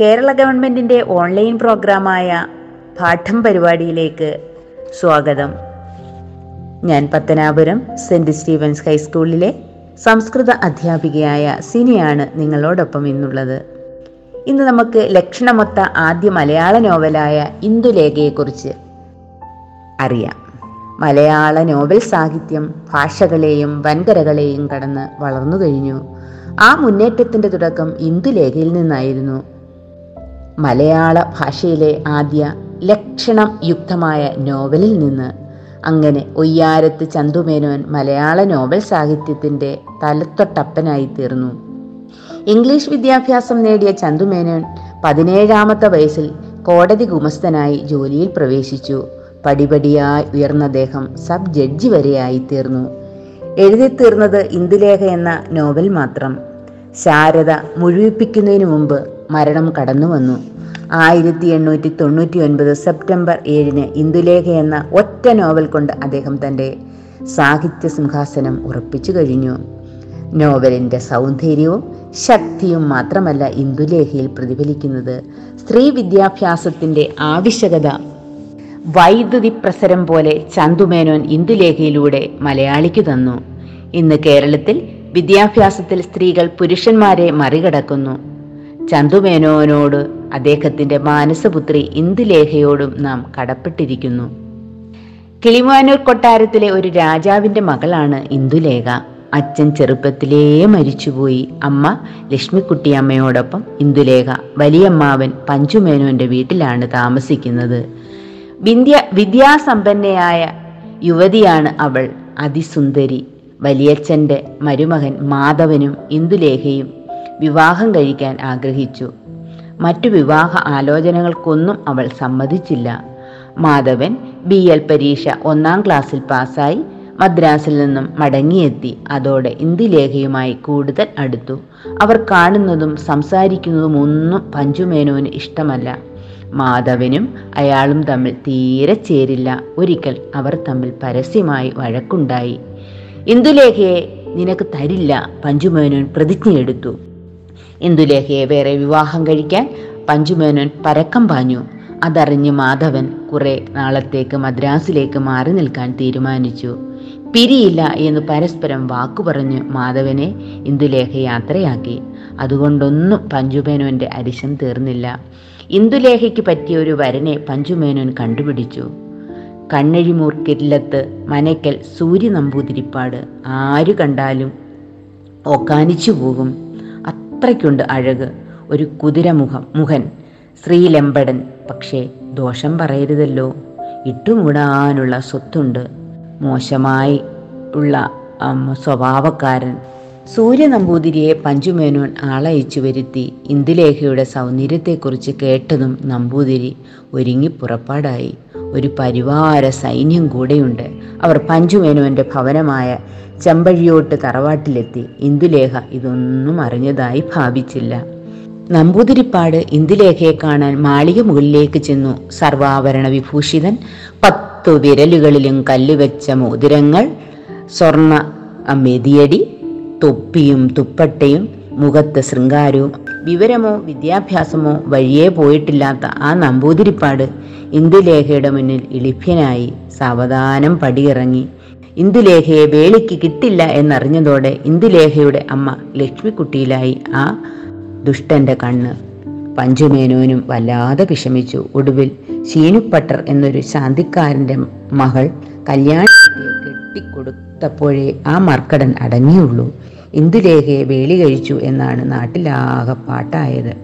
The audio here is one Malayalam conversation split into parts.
കേരള ഗവൺമെന്റിന്റെ ഓൺലൈൻ പ്രോഗ്രാമായ പാഠം പരിപാടിയിലേക്ക് സ്വാഗതം. ഞാൻ പത്തനാപുരം സെന്റ് സ്റ്റീവൻസ് ഹൈസ്കൂളിലെ സംസ്കൃത അധ്യാപികയായ സിനിയാണ് നിങ്ങളോടൊപ്പം ഇന്നുള്ളത്. ഇന്ന് നമുക്ക് ലക്ഷണമൊത്ത ആദ്യ മലയാള നോവലായ ഇന്ദുലേഖയെക്കുറിച്ച് അറിയാം. മലയാള നോവൽ സാഹിത്യം ഭാഷകളെയും വൻകരകളെയും കടന്ന് വളർന്നു കഴിഞ്ഞു. ആ മുന്നേറ്റത്തിന്റെ തുടക്കം ഇന്ദുലേഖയിൽ നിന്നായിരുന്നു. മലയാള ഭാഷയിലെ ആദ്യ ലക്ഷണം യുക്തമായ നോവലിൽ നിന്ന് അങ്ങനെ ഒയ്യാരത്ത് ചന്തുമേനോൻ മലയാള നോവൽ സാഹിത്യത്തിന്റെ തലത്തൊട്ടപ്പനായി തീർന്നു. ഇംഗ്ലീഷ് വിദ്യാഭ്യാസം നേടിയ ചന്തുമേനോൻ പതിനേഴാമത്തെ വയസ്സിൽ കോടതി ഗുമസ്തനായി ജോലിയിൽ പ്രവേശിച്ചു. പടിപടിയായി ഉയർന്ന അദ്ദേഹം സബ് ജഡ്ജി വരെയായി തീർന്നു. എഴുതിത്തീർന്നത് ഇന്ദുലേഖ എന്ന നോവൽ മാത്രം. ശാരദ മുഴുവിപ്പിക്കുന്നതിന് മുമ്പ് മരണം കടന്നു വന്നു. ആയിരത്തി എണ്ണൂറ്റി തൊണ്ണൂറ്റി ഒൻപത് സെപ്റ്റംബർ ഏഴിന് ഇന്ദുലേഖ എന്ന ഒറ്റ നോവൽ കൊണ്ട് അദ്ദേഹം തന്റെ സാഹിത്യ സിംഹാസനം ഉറപ്പിച്ചു കഴിഞ്ഞു. നോവലിന്റെ സൗന്ദര്യവും ശക്തിയും മാത്രമല്ല ഇന്ദുലേഖയിൽ പ്രതിഫലിക്കുന്നത് സ്ത്രീ വിദ്യാഭ്യാസത്തിന്റെ ആവശ്യകത. വൈദ്യുതി പ്രസരം പോലെ ചന്തുമേനോൻ ഇന്ദുലേഖയിലൂടെ മലയാളിക്ക് തന്നു. ഇന്ന് കേരളത്തിൽ വിദ്യാഭ്യാസത്തിൽ സ്ത്രീകൾ പുരുഷന്മാരെ മറികടക്കുന്നു. ചന്തുമേനോനോട് അദ്ദേഹത്തിന്റെ മാനസപുത്രി ഇന്ദുലേഖയോടും നാം കടപ്പെട്ടിരിക്കുന്നു. കിളിമാനൂർ കൊട്ടാരത്തിലെ ഒരു രാജാവിന്റെ മകളാണ് ഇന്ദുലേഖ. അച്ഛൻ ചെറുപ്പത്തിലേ മരിച്ചുപോയി. അമ്മ ലക്ഷ്മിക്കുട്ടിയമ്മയോടൊപ്പം ഇന്ദുലേഖ വലിയമ്മാവൻ പഞ്ചുമേനോന്റെ വീട്ടിലാണ് താമസിക്കുന്നത്. വിദ്യ വിദ്യാസമ്പന്നയായ യുവതിയാണ് അവൾ. അതിസുന്ദരി. വലിയച്ഛന്റെ മരുമകൻ മാധവനും ഇന്ദുലേഖയും വിവാഹം കഴിക്കാൻ ആഗ്രഹിച്ചു. മറ്റു വിവാഹ ആലോചനകൾക്കൊന്നും അവൾ സമ്മതിച്ചില്ല. മാധവൻ ബി എൽ പരീക്ഷ ഒന്നാം ക്ലാസ്സിൽ പാസ്സായി മദ്രാസിൽ നിന്നും മടങ്ങിയെത്തി. അതോടെ ഇന്ദുലേഖയുമായി കൂടുതൽ അടുത്തു. അവർ കാണുന്നതും സംസാരിക്കുന്നതും ഒന്നും പഞ്ചുമേനോന് ഇഷ്ടമല്ല. മാധവനും അയാളും തമ്മിൽ തീരെ ചേരില്ല. ഒരിക്കൽ അവർ തമ്മിൽ പരസ്യമായി വഴക്കുണ്ടായി. ഇന്ദുലേഖയെ നിനക്ക് തരില്ല. പഞ്ചുമേനോൻ പ്രതിജ്ഞയെടുത്തു. ഇന്ദുലേഖയെ വേറെ വിവാഹം കഴിക്കാൻ പഞ്ചുമേനോൻ പരക്കം പാഞ്ഞു. അതറിഞ്ഞ് മാധവൻ കുറെ നാളത്തേക്ക് മദ്രാസിലേക്ക് മാറി നിൽക്കാൻ തീരുമാനിച്ചു. പിരിയില്ല എന്ന് പരസ്പരം വാക്കു പറഞ്ഞ് മാധവനെ ഇന്ദുലേഖ യാത്രയാക്കി. അതുകൊണ്ടൊന്നും പഞ്ചുമേനോന്റെ അരിശം തീർന്നില്ല. ഇന്ദുലേഖയ്ക്ക് പറ്റിയ ഒരു വരനെ പഞ്ചുമേനോൻ കണ്ടുപിടിച്ചു. കണ്ണഴിമൂർക്കില്ലത്ത് മനയ്ക്കൽ സൂര്യ നമ്പൂതിരിപ്പാട് ആര് കണ്ടാലും ഒക്കാനിച്ചു പോകും. അത്രയ്ക്കുണ്ട് അഴക്. ഒരു കുതിരമുഖം മുഖൻ. ശ്രീലമ്പടൻ പക്ഷേ ദോഷം പറയരുതല്ലോ. ഇട്ടുമൂടാനുള്ള സ്വത്തുണ്ട്. മോശമായി ഉള്ള സ്വഭാവക്കാരൻ. സൂര്യ നമ്പൂതിരിയെ പഞ്ചുമേനോൻ ആളയച്ചു വരുത്തി. ഇന്ദുലേഖയുടെ സൗന്ദര്യത്തെക്കുറിച്ച് കേട്ടതും നമ്പൂതിരി ഒരുങ്ങി പുറപ്പാടായി. ഒരു പരിവാര സൈന്യം കൂടെയുണ്ട്. അവർ പഞ്ചുമേനോന്റെ ഭവനമായ ചെമ്പഴിയോട്ട് തറവാട്ടിലെത്തി. ഇന്ദുലേഖ ഇതൊന്നും അറിഞ്ഞതായി ഭാവിച്ചില്ല. നമ്പൂതിരിപ്പാട് ഇന്ദുലേഖയെ കാണാൻ മാളിക മുകളിലേക്ക് ചെന്നു. സർവാഭരണ വിഭൂഷിതൻ പത്തു വിരലുകളിലും കല്ലുവെച്ച മോതിരങ്ങൾ സ്വർണ മെതിയടി തൊപ്പിയും തുപ്പട്ടയും മുഖത്ത് ശൃംഗാരവും. വിവരമോ വിദ്യാഭ്യാസമോ വഴിയേ പോയിട്ടില്ലാത്ത ആ നമ്പൂതിരിപ്പാട് ഇന്ദുലേഖയുടെ മുന്നിൽ ഇളിഭ്യനായി സാവധാനം പടിയിറങ്ങി. ഇന്ദുലേഖയെ വേളിക്ക് കിട്ടില്ല എന്നറിഞ്ഞതോടെ ഇന്ദുലേഖയുടെ അമ്മ ലക്ഷ്മിക്കുട്ടിയിലായി. ആ ദുഷ്ടന്റെ കണ്ണ് പഞ്ചുമേനോനും വല്ലാതെ വിഷമിച്ചു. ഒടുവിൽ ശീനുപ്പട്ടർ എന്നൊരു ശാന്തിക്കാരന്റെ മകൾ കല്യാണ കെട്ടിക്കൊടുത്തപ്പോഴേ ആ മർക്കടൻ അടങ്ങിയുള്ളൂ. ഇന്ദുലേഖയെ വേളി കഴിച്ചു എന്നാണ് നാട്ടിലാകെ പാട്ടായത്.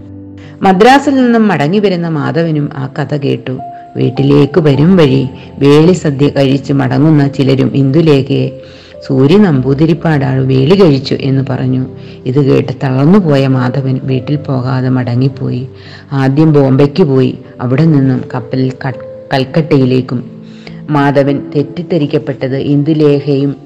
മദ്രാസിൽ നിന്നും മടങ്ങി വരുന്ന മാധവനും ആ കഥ കേട്ടു. വീട്ടിലേക്ക് വരും വഴി വേളി സദ്യ കഴിച്ച് മടങ്ങുന്ന ചിലരും ഇന്ദുലേഖയെ സൂര്യ നമ്പൂതിരിപ്പാടാൾ വേളി കഴിച്ചു എന്ന് പറഞ്ഞു. ഇത് കേട്ട് തളർന്നുപോയ മാധവൻ വീട്ടിൽ പോകാതെ മടങ്ങിപ്പോയി. ആദ്യം ബോംബെക്ക് പോയി. അവിടെ നിന്നും കപ്പലിൽ കൽക്കട്ടയിലേക്കും മാധവൻ തെറ്റിദ്ധരിക്കപ്പെട്ടത് ഇന്ദുലേഖയും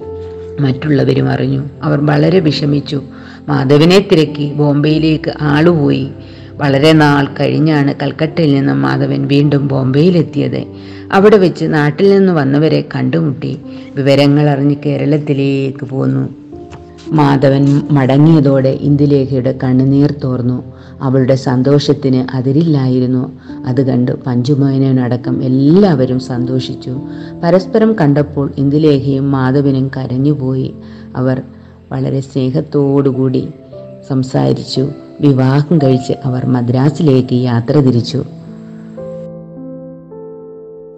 മറ്റുള്ളവരും അറിഞ്ഞു. അവർ വളരെ വിഷമിച്ചു. മാധവനെ തിരക്കി ബോംബെയിലേക്ക് ആളുപോയി. വളരെ നാൾ കഴിഞ്ഞാണ് കൽക്കട്ടയിൽ നിന്നും മാധവൻ വീണ്ടും ബോംബെയിലെത്തിയത്. അവിടെ വെച്ച് നാട്ടിൽ നിന്ന് വന്നവരെ കണ്ടുമുട്ടി. വിവരങ്ങൾ അറിഞ്ഞ് കേരളത്തിലേക്ക് പോന്നു. മാധവൻ മടങ്ങിയതോടെ ഇന്ദുലേഖയുടെ കണ്ണുനീർ തോർന്നു. അവളുടെ സന്തോഷത്തിന് അതിരില്ലായിരുന്നു. അത് കണ്ട് പഞ്ചുമോനടക്കം എല്ലാവരും സന്തോഷിച്ചു. പരസ്പരം കണ്ടപ്പോൾ ഇന്ദുലേഖയും മാധവനും കരഞ്ഞുപോയി. അവർ വളരെ സ്നേഹത്തോടുകൂടി സംസാരിച്ചു. വിവാഹം കഴിച്ച് അവർ മദ്രാസിലേക്ക് യാത്ര തിരിച്ചു.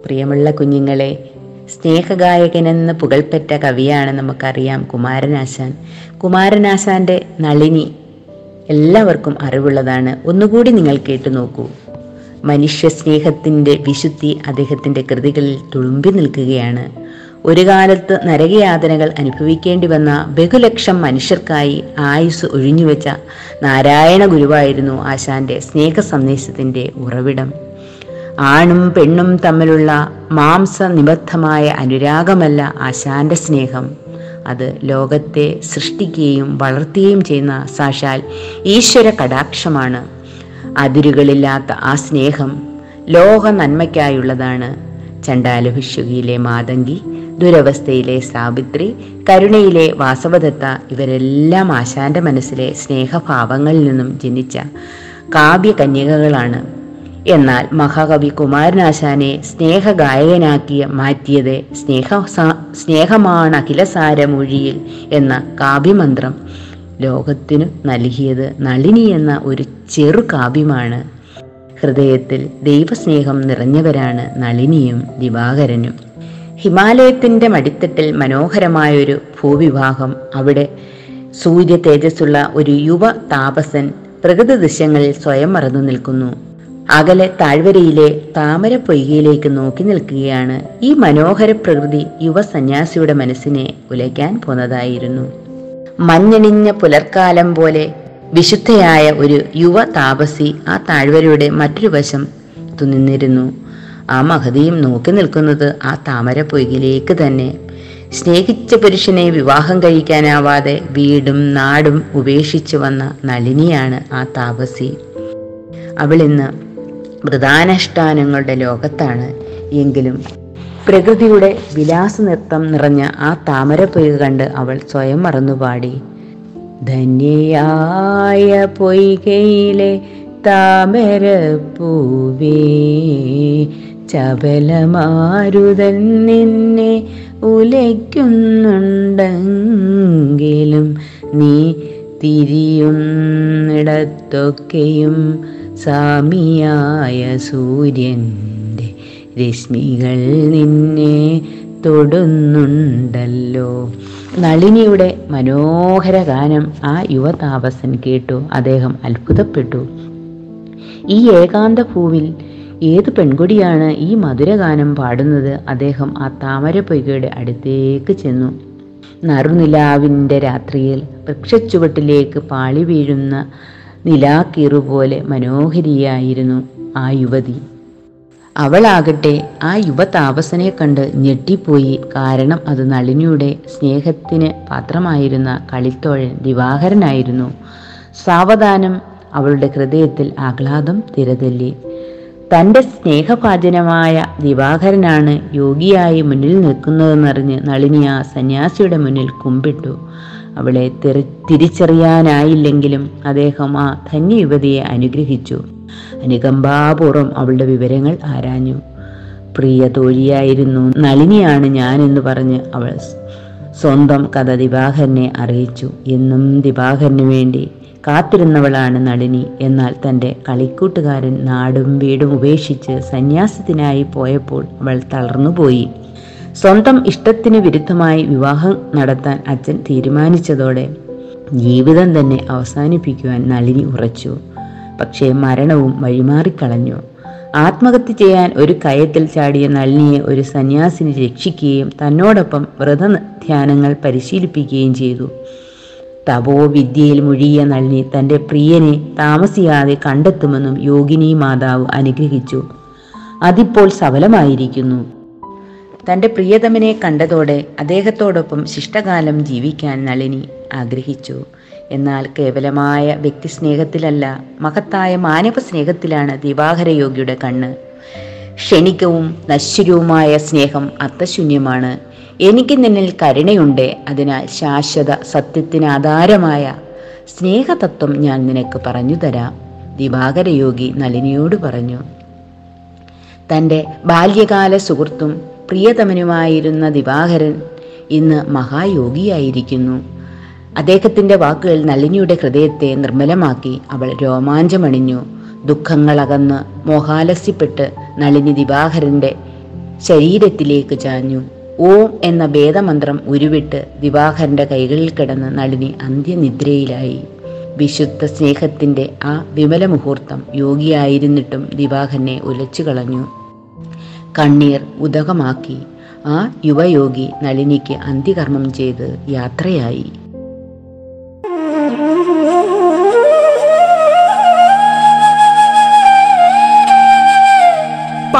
പ്രിയമുള്ള കുഞ്ഞുങ്ങളെ സ്നേഹഗായകനെന്ന് പുകൾപ്പെട്ട കവിയാണ് നമുക്കറിയാം കുമാരനാശാൻ. കുമാരനാശാന്റെ നളിനി എല്ലാവർക്കും അറിവുള്ളതാണ്. ഒന്നുകൂടി നിങ്ങൾ കേട്ടു നോക്കൂ. മനുഷ്യ സ്നേഹത്തിന്റെ വിശുദ്ധി അദ്ദേഹത്തിന്റെ കൃതികളിൽ തുളുമ്പി നിൽക്കുകയാണ്. ഒരു കാലത്ത് നരകയാതനകൾ അനുഭവിക്കേണ്ടി വന്ന ബഹുലക്ഷം മനുഷ്യർക്കായി ആയുസ് ഒഴിഞ്ഞുവെച്ച നാരായണ ഗുരുവായിരുന്നു ആശാന്റെ സ്നേഹ സന്ദേശത്തിന്റെ ഉറവിടം. ആണും പെണ്ണും തമ്മിലുള്ള മാംസനിബദ്ധമായ അനുരാഗമല്ല ആശാന്റെ സ്നേഹം. അത് ലോകത്തെ സൃഷ്ടിക്കുകയും വളർത്തുകയും ചെയ്യുന്ന സാക്ഷാൽ ഈശ്വര കടാക്ഷമാണ്. അതിരുകളില്ലാത്ത ആ സ്നേഹം ലോക നന്മയ്ക്കായുള്ളതാണ്. ചണ്ടാലഭിഷുകിയിലെ മാതങ്കി ദുരവസ്ഥയിലെ സാവിത്രി കരുണയിലെ വാസവദത്ത ഇവരെല്ലാം ആശാന്റെ മനസ്സിലെ സ്നേഹഭാവങ്ങളിൽ നിന്നും ജനിച്ച കാവ്യകന്യകകളാണ്. എന്നാൽ മഹാകവി കുമാരനാശാനെ സ്നേഹഗായകനാക്കിയ മാറ്റിയത് സ്നേഹ സ്നേഹമാണ് അഖിലസാരമൊഴിയിൽ എന്ന കാവ്യമന്ത്രം ലോകത്തിനു നൽകിയത് നളിനി എന്ന ഒരു ചെറു കാവ്യമാണ്. ഹൃദയത്തിൽ ദൈവസ്നേഹം നിറഞ്ഞവരാണ് നളിനിയും ദിവാകരനും. ഹിമാലയത്തിന്റെ മടിത്തട്ടിൽ മനോഹരമായൊരു ഭൂവിഭാഗം അവിടെ സൂര്യ തേജസ്സുള്ള ഒരു യുവ താപസൻ പ്രകൃതി ദൃശ്യങ്ങളിൽ സ്വയം മറന്നു നിൽക്കുന്നു. അകലെ താഴ്വരയിലെ താമര പൊയ്കയിലേക്ക് നോക്കി നിൽക്കുകയാണ് ഈ മനോഹര പ്രകൃതി യുവ സന്യാസിയുടെ മനസ്സിനെ ഉലയ്ക്കാൻ പോന്നതായിരുന്നു. മഞ്ഞണിഞ്ഞ പുലർക്കാലം പോലെ വിശുദ്ധയായ ഒരു യുവ താപസി ആ താഴ്വരയുടെ മറ്റൊരു വശം തുനിന്നിരുന്നു. ആ മഹതിയും നോക്കി നിൽക്കുന്നത് ആ താമര പൊയ്കിലേക്ക് തന്നെ. സ്നേഹിച്ച പുരുഷനെ വിവാഹം കഴിക്കാനാവാതെ വീടും നാടും ഉപേക്ഷിച്ചു വന്ന നളിനിയാണ് ആ താപസി. അവൾ ഇന്ന് വൃതാനുഷ്ഠാനങ്ങളുടെ ലോകത്താണ്. എങ്കിലും പ്രകൃതിയുടെ വിലാസ നൃത്തം നിറഞ്ഞ ആ താമരപ്പൊയ്ക കണ്ട് അവൾ സ്വയം മറന്നുപാടി. ധന്യയായ പൊയ്കയിലെ താമരപ്പൂവേ ചപലമാരുതൻ നിന്നെ ഉലയ്ക്കുന്നുണ്ടെങ്കിലും നീ തിരിയുന്നിടത്തൊക്കെയും സാമിയായ സൂര്യന്റെ രശ്മികൾ നിന്നെ തൊടുന്നുണ്ടല്ലോ. നളിനിയുടെ മനോഹര ഗാനം ആ യുവതാപസൻ കേട്ടു. അദ്ദേഹം അത്ഭുതപ്പെട്ടു. ഈ ഏകാന്ത ഭൂവിൽ ഏത് പെൺകുടിയാണ് ഈ മധുരഗാനം പാടുന്നത്? അദ്ദേഹം ആ താമരപ്പൊയ്കയുടെ അടുത്തേക്ക് ചെന്നു. നറുനിലാവിന്റെ രാത്രിയിൽ വൃക്ഷച്ചുവട്ടിലേക്ക് പാളി വീഴുന്ന നിലാക്കീറുപോലെ മനോഹരിയായിരുന്നു ആ യുവതി. അവളാകട്ടെ ആ യുവതാപസനെ കണ്ട് ഞെട്ടിപ്പോയി. കാരണം അത് നളിനിയുടെ സ്നേഹത്തിന് പാത്രമായിരുന്ന കളിത്തോഴൻ ദിവാകരനായിരുന്നു. സാവധാനം അവളുടെ ഹൃദയത്തിൽ ആഹ്ലാദം തിരതല്ലി. തന്റെ സ്നേഹപാചനമായ ദിവാകരനാണ് യോഗിയായി മുന്നിൽ നിൽക്കുന്നതെന്നറിഞ്ഞ് നളിനി ആ സന്യാസിയുടെ മുന്നിൽ കുമ്പിട്ടു. അവളെ തിരി തിരിച്ചറിയാനായില്ലെങ്കിലും അദ്ദേഹം ആ ധന്യ യുവതിയെ അനുഗ്രഹിച്ചു. അനുകമ്പാപൂർവം അവളുടെ വിവരങ്ങൾ ആരാഞ്ഞു. പ്രിയ തോഴിയായിരുന്നു നളിനിയാണ് ഞാൻ എന്ന് പറഞ്ഞ് അവൾ സ്വന്തം കഥ ദിവാകരനെ അറിയിച്ചു. എന്നും ദിവാകരന് വേണ്ടി കാത്തിരുന്നവളാണ് നളിനി എന്നാൽ തന്റെ കളിക്കൂട്ടുകാരൻ നാടും വീടും ഉപേക്ഷിച്ച് സന്യാസത്തിനായി പോയപ്പോൾ അവൾ തളർന്നുപോയി. സ്വന്തം ഇഷ്ടത്തിന് വിരുദ്ധമായി വിവാഹം നടത്താൻ അച്ഛൻ തീരുമാനിച്ചതോടെ ജീവിതം തന്നെ അവസാനിപ്പിക്കുവാൻ നളിനി ഉറച്ചു. പക്ഷേ മരണവും വഴിമാറിക്കളഞ്ഞു. ആത്മഹത്യ ചെയ്യാൻ ഒരു കയത്തിൽ ചാടിയ നളിനിയെ ഒരു സന്യാസിനി രക്ഷിക്കുകയും തന്നോടൊപ്പം വ്രത ധ്യാനങ്ങൾ പരിശീലിപ്പിക്കുകയും ചെയ്തു. തപോ വിദ്യയിൽ മുഴുകിയ നളിനി തന്റെ പ്രിയനെ താമസിയാതെ കണ്ടെത്തുമെന്നും യോഗിനി മാതാവ് അനുഗ്രഹിച്ചു. അതിപ്പോൾ സഫലമായിരിക്കുന്നു. തന്റെ പ്രിയതമനെ കണ്ടതോടെ അദ്ദേഹത്തോടൊപ്പം ശിഷ്ടകാലം ജീവിക്കാൻ നളിനി ആഗ്രഹിച്ചു. എന്നാൽ കേവലമായ വ്യക്തിസ്നേഹത്തിലല്ല മഹത്തായ മാനവ സ്നേഹത്തിലാണ് ദിവാകര യോഗിയുടെ കണ്ണ്. ക്ഷണികവും നശ്വരവുമായ സ്നേഹം അർത്ഥശൂന്യമാണ്. എനിക്ക് നിന്നിൽ കരുണയുണ്ട് അതിനാൽ ശാശ്വത സത്യത്തിന് ആധാരമായ സ്നേഹതത്വം ഞാൻ നിനക്ക് പറഞ്ഞു തരാം ദിവാകര യോഗി നളിനിയോട് പറഞ്ഞു. തന്റെ ബാല്യകാല സുഹൃത്തും പ്രിയതമനുമായിരുന്ന ദിവാകരൻ ഇന്ന് മഹായോഗിയായിരിക്കുന്നു. അദ്ദേഹത്തിന്റെ വാക്കുകൾ നളിനിയുടെ ഹൃദയത്തെ നിർമ്മലമാക്കി അവൾ രോമാഞ്ചമണിഞ്ഞു. ദുഃഖങ്ങളകന്ന് മോഹാലസ്യപ്പെട്ട് നളിനി ദിവാഹരന്റെ ശരീരത്തിലേക്ക് ചാഞ്ഞു. ഓം എന്ന വേദമന്ത്രം ഉരുവിട്ട് ദിവാഹരന്റെ കൈകളിൽ കിടന്ന് നളിനി അന്ത്യനിദ്രയിലായി. വിശുദ്ധ സ്നേഹത്തിന്റെ ആ വിമല മുഹൂർത്തം യോഗിയായിരുന്നിട്ടും ദിവാകരനെ ഉലച്ചു കളഞ്ഞു. കണ്ണീർ ഉദകമാക്കി. ആ യുവയോഗി നളിനിക്ക് അന്ത്യകർമ്മം ചെയ്ത് യാത്രയായി.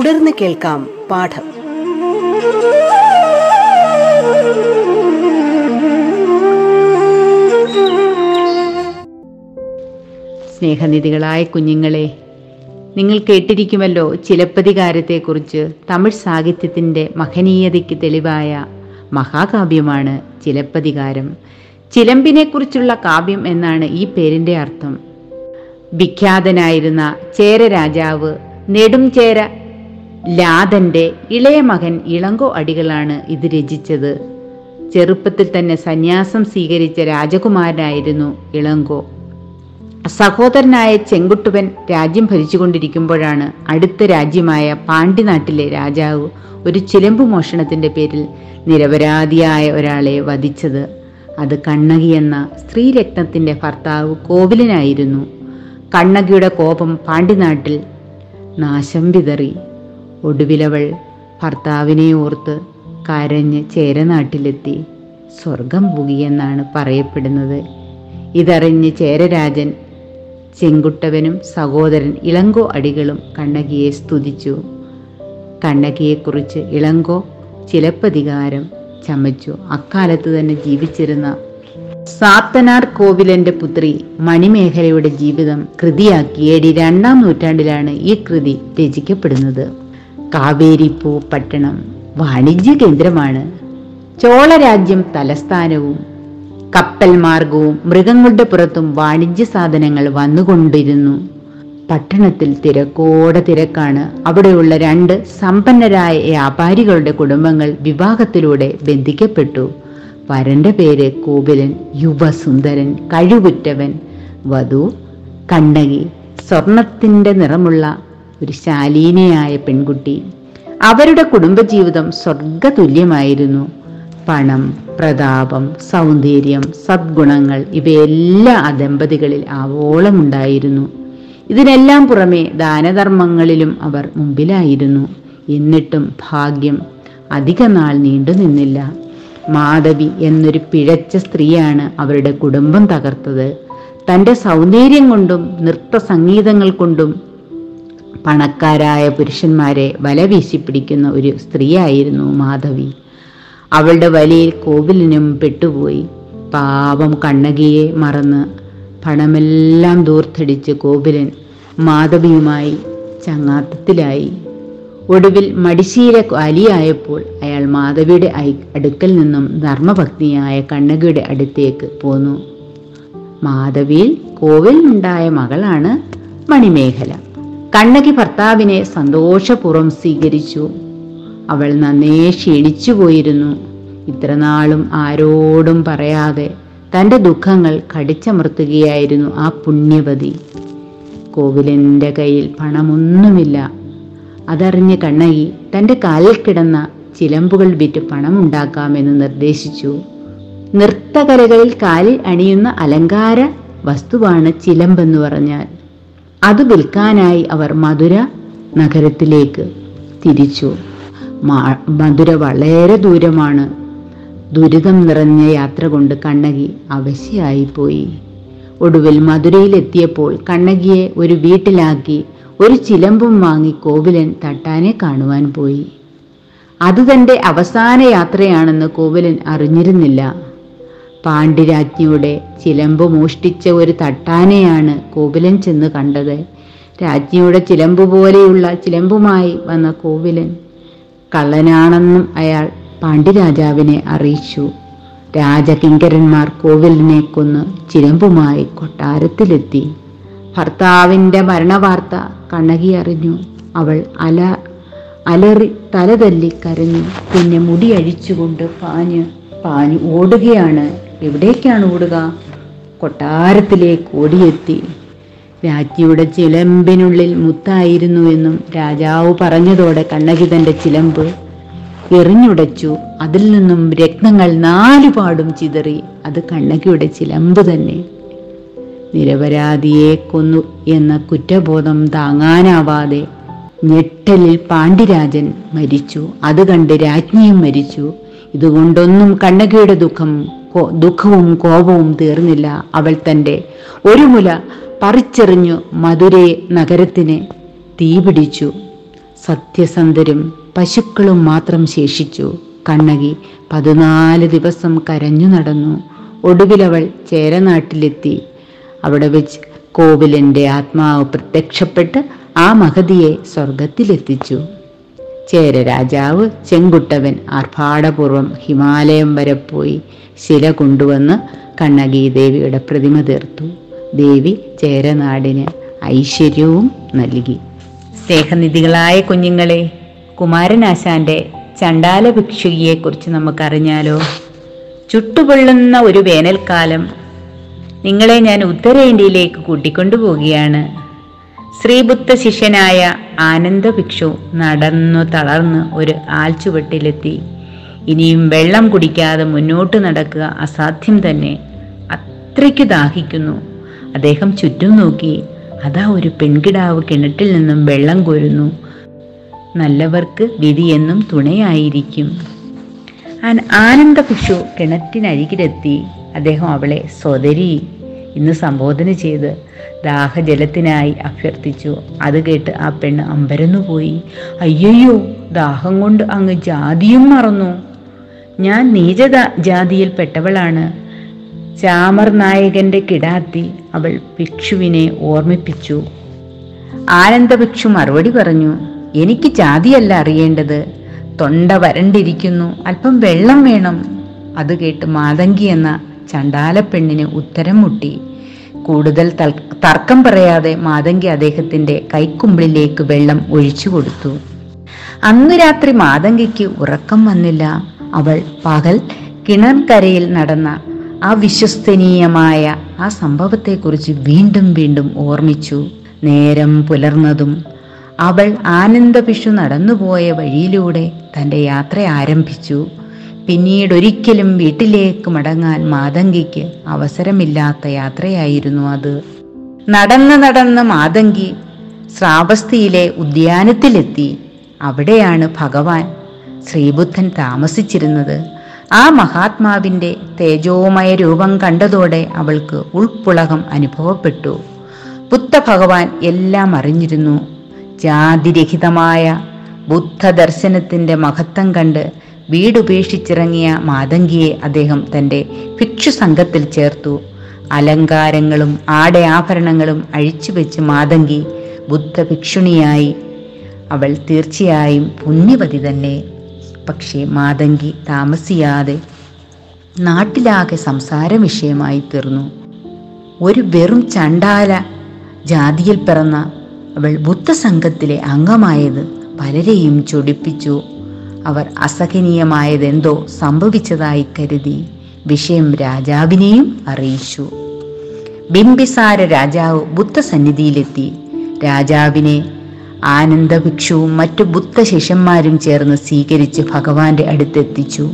തുടർന്ന് കേൾക്കാം പാഠം. സ്നേഹനിധികളായ കുഞ്ഞുങ്ങളെ നിങ്ങൾ കേട്ടിരിക്കുമല്ലോ ചിലപ്പതികാരത്തെക്കുറിച്ച് തമിഴ് സാഹിത്യത്തിന്റെ മഹനീയതയ്ക്ക് തെളിവായ മഹാകാവ്യമാണ് ചിലപ്പതികാരം. ചിലമ്പിനെക്കുറിച്ചുള്ള കാവ്യം എന്നാണ് ഈ പേരിന്റെ അർത്ഥം. വിഖ്യാതനായിരുന്ന ചേര രാജാവ് നെടുംചേര ലാതന്റെ ഇളയ മകൻ ഇളങ്കോ അടികളാണ് ഇത് രചിച്ചത്. ചെറുപ്പത്തിൽ തന്നെ സന്യാസം സ്വീകരിച്ച രാജകുമാരനായിരുന്നു ഇളങ്കോ. സഹോദരനായ ചെങ്കുട്ടുവൻ രാജ്യം ഭരിച്ചുകൊണ്ടിരിക്കുമ്പോഴാണ് അടുത്ത രാജ്യമായ പാണ്ഡ്യനാട്ടിലെ രാജാവ് ഒരു ചിലമ്പു മോഷണത്തിന്റെ പേരിൽ നിരപരാധിയായ ഒരാളെ വധിച്ചത്. അത് കണ്ണകി എന്ന സ്ത്രീരത്നത്തിന്റെ ഭർത്താവ് കോവിലനായിരുന്നു. കണ്ണകിയുടെ കോപം പാണ്ഡ്യനാട്ടിൽ നാശം വിതറി. ഒടുവിലവൾ ഭർത്താവിനെ ഓർത്ത് കരഞ്ഞ് ചേരനാട്ടിലെത്തി. സ്വർഗം പുകിയെന്നാണ് പറയപ്പെടുന്നത്. ഇതറിഞ്ഞ് ചേരരാജൻ ചെങ്കുട്ടവനും സഹോദരൻ ഇളങ്കോ അടികളും കണ്ണകിയെ സ്തുതിച്ചു. കണ്ണകിയെക്കുറിച്ച് ഇളങ്കോ ചിലപ്പതികാരം ചമച്ചു. അക്കാലത്ത് തന്നെ ജീവിച്ചിരുന്ന സാത്തനാർ കോവിലന്റെ പുത്രി മണിമേഖലയുടെ ജീവിതം കൃതിയാക്കി. എ രണ്ടാം നൂറ്റാണ്ടിലാണ് ഈ കൃതി രചിക്കപ്പെടുന്നത്. കാവേരിപ്പൂ പട്ടണം വാണിജ്യ കേന്ദ്രമാണ്. ചോളരാജ്യം തലസ്ഥാനവും കപ്പൽ മാർഗവും മൃഗങ്ങളുടെ പുറത്തും വാണിജ്യ സാധനങ്ങൾ വന്നുകൊണ്ടിരുന്നു. പട്ടണത്തിൽ തിരക്കോടെ തിരക്കാണ്. അവിടെയുള്ള രണ്ട് സമ്പന്നരായ വ്യാപാരികളുടെ കുടുംബങ്ങൾ വിവാഹത്തിലൂടെ ബന്ധിക്കപ്പെട്ടു. വരന്റെ പേര് കോവിലൻ യുവസുന്ദരൻ കഴിവുറ്റവൻ വധു കണ്ണകി സ്വർണത്തിന്റെ നിറമുള്ള ഒരു ശാലീനയായ പെൺകുട്ടി. അവരുടെ കുടുംബജീവിതം സ്വർഗതുല്യമായിരുന്നു. പണം പ്രതാപം സൗന്ദര്യം സദ്ഗുണങ്ങൾ ഇവയെല്ലാം ആ ദമ്പതികളിൽ ആവോളമുണ്ടായിരുന്നു ഇതിനെല്ലാം പുറമെ ദാനധർമ്മങ്ങളിലും അവർ മുമ്പിലായിരുന്നു. എന്നിട്ടും ഭാഗ്യം അധിക നാൾ നീണ്ടു നിന്നില്ല. മാധവി എന്നൊരു പിഴച്ച സ്ത്രീയാണ് അവരുടെ കുടുംബം തകർത്തത്. തന്റെ സൗന്ദര്യം കൊണ്ടും നൃത്ത സംഗീതങ്ങൾ കൊണ്ടും പണക്കാരായ പുരുഷന്മാരെ വല വീശിപ്പിടിക്കുന്ന ഒരു സ്ത്രീയായിരുന്നു മാധവി. അവളുടെ വലയിൽ കോവിലിനും പെട്ടുപോയി. പാപം കണ്ണകിയെ മറന്ന് പണമെല്ലാം ദൂർത്തടിച്ച് കോവിലൻ മാധവിയുമായി ചങ്ങാത്തത്തിലായി. ഒടുവിൽ മടിശീല അലിയായപ്പോൾ അയാൾ മാധവിയുടെ അടുക്കൽ നിന്നും ധർമ്മഭക്തിയായ കണ്ണകിയുടെ അടുത്തേക്ക് പോന്നു. മാധവിയിൽ കോവിലുണ്ടായ മകളാണ് മണിമേഖല. കണ്ണകി ഭർത്താവിനെ സന്തോഷപൂർവം സ്വീകരിച്ചു. അവൾ നന്നേ ക്ഷീണിച്ചു പോയിരുന്നു. ഇത്രനാളും ആരോടും പറയാതെ തന്റെ ദുഃഖങ്ങൾ കടിച്ചമർത്തുകയായിരുന്നു ആ പുണ്യവതി. കോവിലന്റെ കയ്യിൽ പണമൊന്നുമില്ല. അതറിഞ്ഞ് കണ്ണകി തന്റെ കാലിൽ കിടന്ന ചിലമ്പുകൾ വിറ്റ് പണം ഉണ്ടാക്കാമെന്ന് നിർദ്ദേശിച്ചു. നൃത്തകലകളിൽ കാലിൽ അണിയുന്ന അലങ്കാര വസ്തുവാണ് ചിലമ്പെന്ന് പറഞ്ഞാൽ. അത് വിൽക്കാനായി അവർ മധുര നഗരത്തിലേക്ക് തിരിച്ചു. മധുര വളരെ ദൂരമാണ്. ദുരിതം നിറഞ്ഞ യാത്ര കൊണ്ട് കണ്ണകി അവശയായിപ്പോയി. ഒടുവിൽ മധുരയിലെത്തിയപ്പോൾ കണ്ണകിയെ ഒരു വീട്ടിലാക്കി ഒരു ചിലമ്പും വാങ്ങി കോവിലൻ തട്ടാനെ കാണുവാൻ പോയി. അത് തന്റെ അവസാന യാത്രയാണെന്ന് കോവിലൻ അറിഞ്ഞിരുന്നില്ല. പാണ്ഡ്യരാജ്ഞിയുടെ ചിലമ്പ് മോഷ്ടിച്ച ഒരു തട്ടാനെയാണ് കോവിലൻ ചെന്ന് കണ്ടത്. രാജ്ഞിയുടെ ചിലമ്പ് പോലെയുള്ള ചിലമ്പുമായി വന്ന കോവിലൻ കള്ളനാണെന്നും അയാൾ പാണ്ഡ്യരാജാവിനെ അറിയിച്ചു. രാജകിങ്കരന്മാർ കോവിലിനെ കൊന്ന് ചിലമ്പുമായി കൊട്ടാരത്തിലെത്തി. ഭർത്താവിന്റെ മരണവാർത്ത കണ്ണകി അറിഞ്ഞു. അവൾ അല അലറി തലതല്ലി കരഞ്ഞു. പിന്നെ മുടിയഴിച്ചുകൊണ്ട് പാഞ്ഞ് പാഞ്ഞു ഓടുകയാണ് എവിടേക്കാണ് ഓടുക? കൊട്ടാരത്തിലേക്ക് ഓടിയെത്തി. രാജ്ഞിയുടെ ചിലമ്പിനുള്ളിൽ മുത്തായിരുന്നു എന്നും രാജാവ് പറഞ്ഞതോടെ കണ്ണകി തന്റെ ചിലമ്പ് എറിഞ്ഞുടച്ചു. അതിൽ നിന്നും രക്തങ്ങൾ നാലുപാടും ചിതറി. അത് കണ്ണകിയുടെ ചിലമ്പ് തന്നെ. നിരപരാധിയെ കൊന്നു എന്ന കുറ്റബോധം താങ്ങാനാവാതെ ഞെട്ടലിൽ പാണ്ഡ്യരാജൻ മരിച്ചു. അത് കണ്ട് രാജ്ഞിയും മരിച്ചു. ഇതുകൊണ്ടൊന്നും കണ്ണകിയുടെ ദുഃഖം ദുഃഖവും കോപവും തീർന്നില്ല അവൾ തന്റെ ഒരു മുല പറിച്ചെറിഞ്ഞു മധുരെ നഗരത്തിന് തീപിടിച്ചു സത്യസന്ധരും പശുക്കളും മാത്രം ശേഷിച്ചു. കണ്ണകി പതിനാല് ദിവസം കരഞ്ഞു നടന്നു. ഒടുവിലവൾ ചേരനാട്ടിലെത്തി. അവിടെ വെച്ച് കോവിലിന്റെ ആത്മാവ് പ്രത്യക്ഷപ്പെട്ട് ആ മഹതിയെ സ്വർഗത്തിലെത്തിച്ചു ചേര രാജാവ് ചെങ്കുട്ടവൻ ആർഭാടപൂർവം ഹിമാലയം വരെ പോയി ശില കൊണ്ടുവന്ന് കണ്ണകി ദേവിയുടെ പ്രതിമ തീർത്തു. ദേവി ചേരനാടിന് ഐശ്വര്യവും നൽകി. സ്നേഹനിധികളായ കുഞ്ഞുങ്ങളെ കുമാരനാശാന്റെ ചണ്ടാല ഭിക്ഷുകിയെക്കുറിച്ച് നമുക്കറിഞ്ഞാലോ? ചുട്ടുപൊള്ളുന്ന ഒരു വേനൽക്കാലം നിങ്ങളെ ഞാൻ ഉത്തരേന്ത്യയിലേക്ക് കൂട്ടിക്കൊണ്ടുപോവുകയാണ്. ശ്രീബുദ്ധ ശിഷ്യനായ ആനന്ദ ഭിക്ഷു നടന്നു തളർന്ന് ഒരു ആൽച്ചുവെട്ടിലെത്തി. ഇനിയും വെള്ളം കുടിക്കാതെ മുന്നോട്ട് നടക്കുക അസാധ്യം തന്നെ. അത്രയ്ക്ക് ദാഹിക്കുന്നു. അദ്ദേഹം ചുറ്റും നോക്കി. അതാ ഒരു പെൺകിടാവ് കിണറ്റിൽ നിന്നും വെള്ളം കോരുന്നു. നല്ലവർക്ക് വിധിയെന്നും തുണയായിരിക്കും. ആനന്ദ ഭിക്ഷു കിണറ്റിനരികിലെത്തി. അദ്ദേഹം അവളെ സ്വതരി. ഇന്ന് സംബോധന ചെയ്ത് ദാഹജലത്തിനായി അഭ്യർത്ഥിച്ചു. അത് കേട്ട് ആ പെണ്ണ് അമ്പരന്നുപോയി. അയ്യയ്യോ ദാഹം കൊണ്ട് അങ്ങ് ജാതിയും മറന്നു. ഞാൻ നീച ജാതിയിൽപ്പെട്ടവളാണ് ചാമർ നായകന്റെ കിടാത്തി അവൾ ഭിക്ഷുവിനെ ഓർമ്മിപ്പിച്ചു. ആനന്ദഭിക്ഷു മറുപടി പറഞ്ഞു എനിക്ക് ജാതിയല്ല അറിയേണ്ടത്. തൊണ്ട വരണ്ടിരിക്കുന്നു. അല്പം വെള്ളം വേണം. അത് കേട്ട് മാതങ്കി എന്ന ചണ്ടാല ചണ്ടാലപ്പെണ്ണിന് ഉത്തരം മുട്ടി. കൂടുതൽ തർക്കം പറയാതെ മാതങ്കി അദ്ദേഹത്തിന്റെ കൈക്കുമ്പിളിലേക്ക് വെള്ളം ഒഴിച്ചു കൊടുത്തു. അന്നു രാത്രി മാതങ്കിക്ക് ഉറക്കം വന്നില്ല. അവൾ പകൽ കിണർക്കരയിൽ നടന്ന ആ വിശ്വസ്തനീയമായ ആ സംഭവത്തെക്കുറിച്ച് വീണ്ടും വീണ്ടും ഓർമ്മിച്ചു. നേരം പുലർന്നതും അവൾ ആനന്ദപിഷു നടന്നുപോയ വഴിയിലൂടെ തന്റെ യാത്ര ആരംഭിച്ചു. പിന്നീട് ഒരിക്കലും വീട്ടിലേക്ക് മടങ്ങാൻ മാതങ്കിക്ക് അവസരമില്ലാത്ത യാത്രയായിരുന്നു അത്. നടന്ന് നടന്ന് മാതങ്കി ശ്രാവസ്തിയിലെ ഉദ്യാനത്തിലെത്തി. അവിടെയാണ് ഭഗവാൻ ശ്രീബുദ്ധൻ താമസിച്ചിരുന്നത്. ആ മഹാത്മാവിന്റെ തേജോമയ രൂപം കണ്ടതോടെ അവൾക്ക് ഉൾപ്പുളകം അനുഭവപ്പെട്ടു. ബുദ്ധ ഭഗവാൻ എല്ലാം അറിഞ്ഞിരുന്നു. ജാതിരഹിതമായ ബുദ്ധ ദർശനത്തിന്റെ മഹത്വം കണ്ട് വീടുപേക്ഷിച്ചിറങ്ങിയ മാതങ്കിയെ അദ്ദേഹം തന്റെ ഭിക്ഷു സംഘത്തിൽ ചേർത്തു. അലങ്കാരങ്ങളും ആടയാഭരണങ്ങളും അഴിച്ചുവെച്ച് മാതങ്കി ബുദ്ധ ഭിക്ഷുണിയായി അവൾ തീർച്ചയായും പുണ്യവതി തന്നെ. പക്ഷേ മാതങ്കി താമസിയാതെ നാട്ടിലാകെ സംസാര വിഷയമായി തീർന്നു. ഒരു വെറും ചണ്ടാല ജാതിയിൽ പിറന്ന അവൾ ബുദ്ധസംഘത്തിലെ അംഗമായത് പലരെയും ചൊടിപ്പിച്ചു. അവർ അസഹനീയമായതെന്തോ സംഭവിച്ചതായി കരുതി. വിഷയം രാജാവിനെയും അറിയിച്ചു. ബിംബിസാര രാജാവ് ബുദ്ധസന്നിധിയിലെത്തി. രാജാവിനെ ആനന്ദഭിക്ഷുവും മറ്റു ബുദ്ധ ശിഷ്യന്മാരും ചേർന്ന് സ്വീകരിച്ച് ഭഗവാന്റെ അടുത്തെത്തിച്ചു.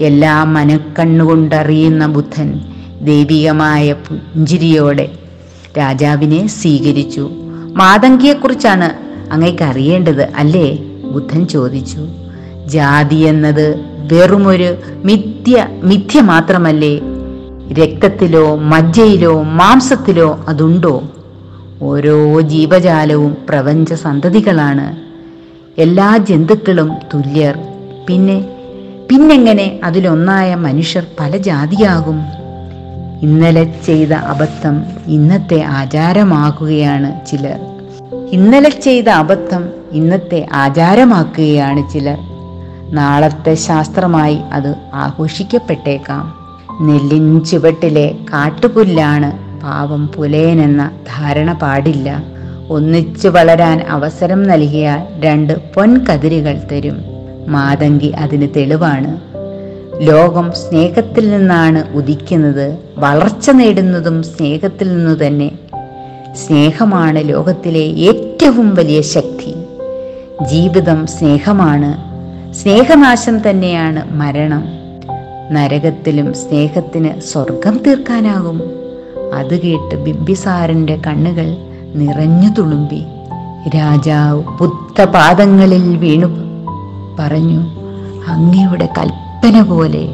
എല്ലാ മനക്കണ്ണുകൊണ്ടറിയുന്ന ബുദ്ധൻ ദൈവികമായ പുഞ്ചിരിയോടെ രാജാവിനെ സ്വീകരിച്ചു. മാതങ്കിയെക്കുറിച്ചാണ് അങ്ങേക്ക് അറിയേണ്ടത് അല്ലേ? ബുദ്ധൻ ചോദിച്ചു. ജാതി എന്നത് വെറുമൊരു മിഥ്യ മിഥ്യ മാത്രമല്ലേ? രക്തത്തിലോ മജ്ജയിലോ മാംസത്തിലോ അതുണ്ടോ? ഓരോ ജീവജാലവും പ്രപഞ്ച സന്തതികളാണ്. എല്ലാ ജന്തുക്കളും തുല്യർ. പിന്നെ പിന്നെങ്ങനെ അതിലൊന്നായ മനുഷ്യർ പല ജാതിയാകും? ഇന്നലെ ചെയ്ത അബദ്ധം ഇന്നത്തെ ആചാരമാക്കുകയാണ് ചിലർ. ഇന്നലെ ചെയ്ത അബദ്ധം ഇന്നത്തെ ആചാരമാക്കുകയാണ് ചിലർ. നാളത്തെ ശാസ്ത്രമായി അത് ആഘോഷിക്കപ്പെട്ടേക്കാം. നെല്ലിൻ ചുവട്ടിലെ കാട്ടുപുല്ലാണ് പാവം പുലയനെന്ന ധാരണ പാടില്ല. ഒന്നിച്ചു വളരാൻ അവസരം നൽകിയാൽ രണ്ട് പൊൻകതിരുകൾ തരും. മാതങ്കി അതിന് തെളിവാണ്. ലോകം സ്നേഹത്തിൽ നിന്നാണ് ഉദിക്കുന്നത്. വളർച്ച നേടുന്നതും സ്നേഹത്തിൽ നിന്നു തന്നെ. സ്നേഹമാണ് ലോകത്തിലെ ഏറ്റവും വലിയ ശക്തി. ജീവിതം സ്നേഹമാണ്. സ്നേഹനാശം തന്നെയാണ് മരണം. നരകത്തിലും സ്നേഹത്തിന് സ്വർഗം തീർക്കാനാകും. അത് കേട്ട് ബിബിസാരന്റെ കണ്ണുകൾ നിറഞ്ഞു തുളുമ്പി. രാജാവ് ബുദ്ധപാദങ്ങളിൽ വീണു. പറഞ്ഞു അങ്ങയുടെ കൽപ്പന പോലെ.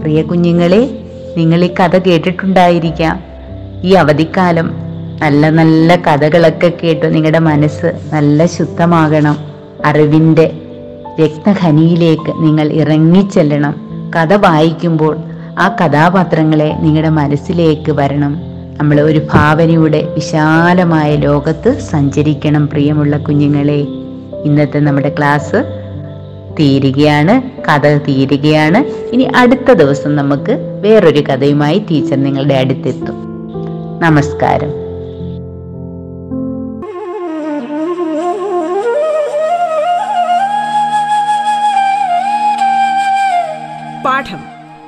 പ്രിയ കുഞ്ഞുങ്ങളെ നിങ്ങൾ ഈ കഥ കേട്ടിട്ടുണ്ടായിരിക്കാം. ഈ അവധിക്കാലം നല്ല നല്ല കഥകളൊക്കെ കേട്ടു നിങ്ങളുടെ മനസ്സ് നല്ല ശുദ്ധമാകണം. അറിവിന്റെ രത്നഖനിയിലേക്ക് നിങ്ങൾ ഇറങ്ങിച്ചെല്ലണം. കഥ വായിക്കുമ്പോൾ ആ കഥാപാത്രങ്ങളെ നിങ്ങളുടെ മനസ്സിലേക്ക് വരണം. നമ്മൾ ഒരു ഭാവനയുടെ വിശാലമായ ലോകത്ത് സഞ്ചരിക്കണം പ്രിയമുള്ള കുഞ്ഞുങ്ങളെ. ഇന്നത്തെ നമ്മുടെ ക്ലാസ് തീരുകയാണ് കഥ തീരുകയാണ്. ഇനി അടുത്ത ദിവസം നമുക്ക് വേറൊരു കഥയുമായി ടീച്ചർ നിങ്ങളുടെ അടുത്തെത്തും. നമസ്കാരം.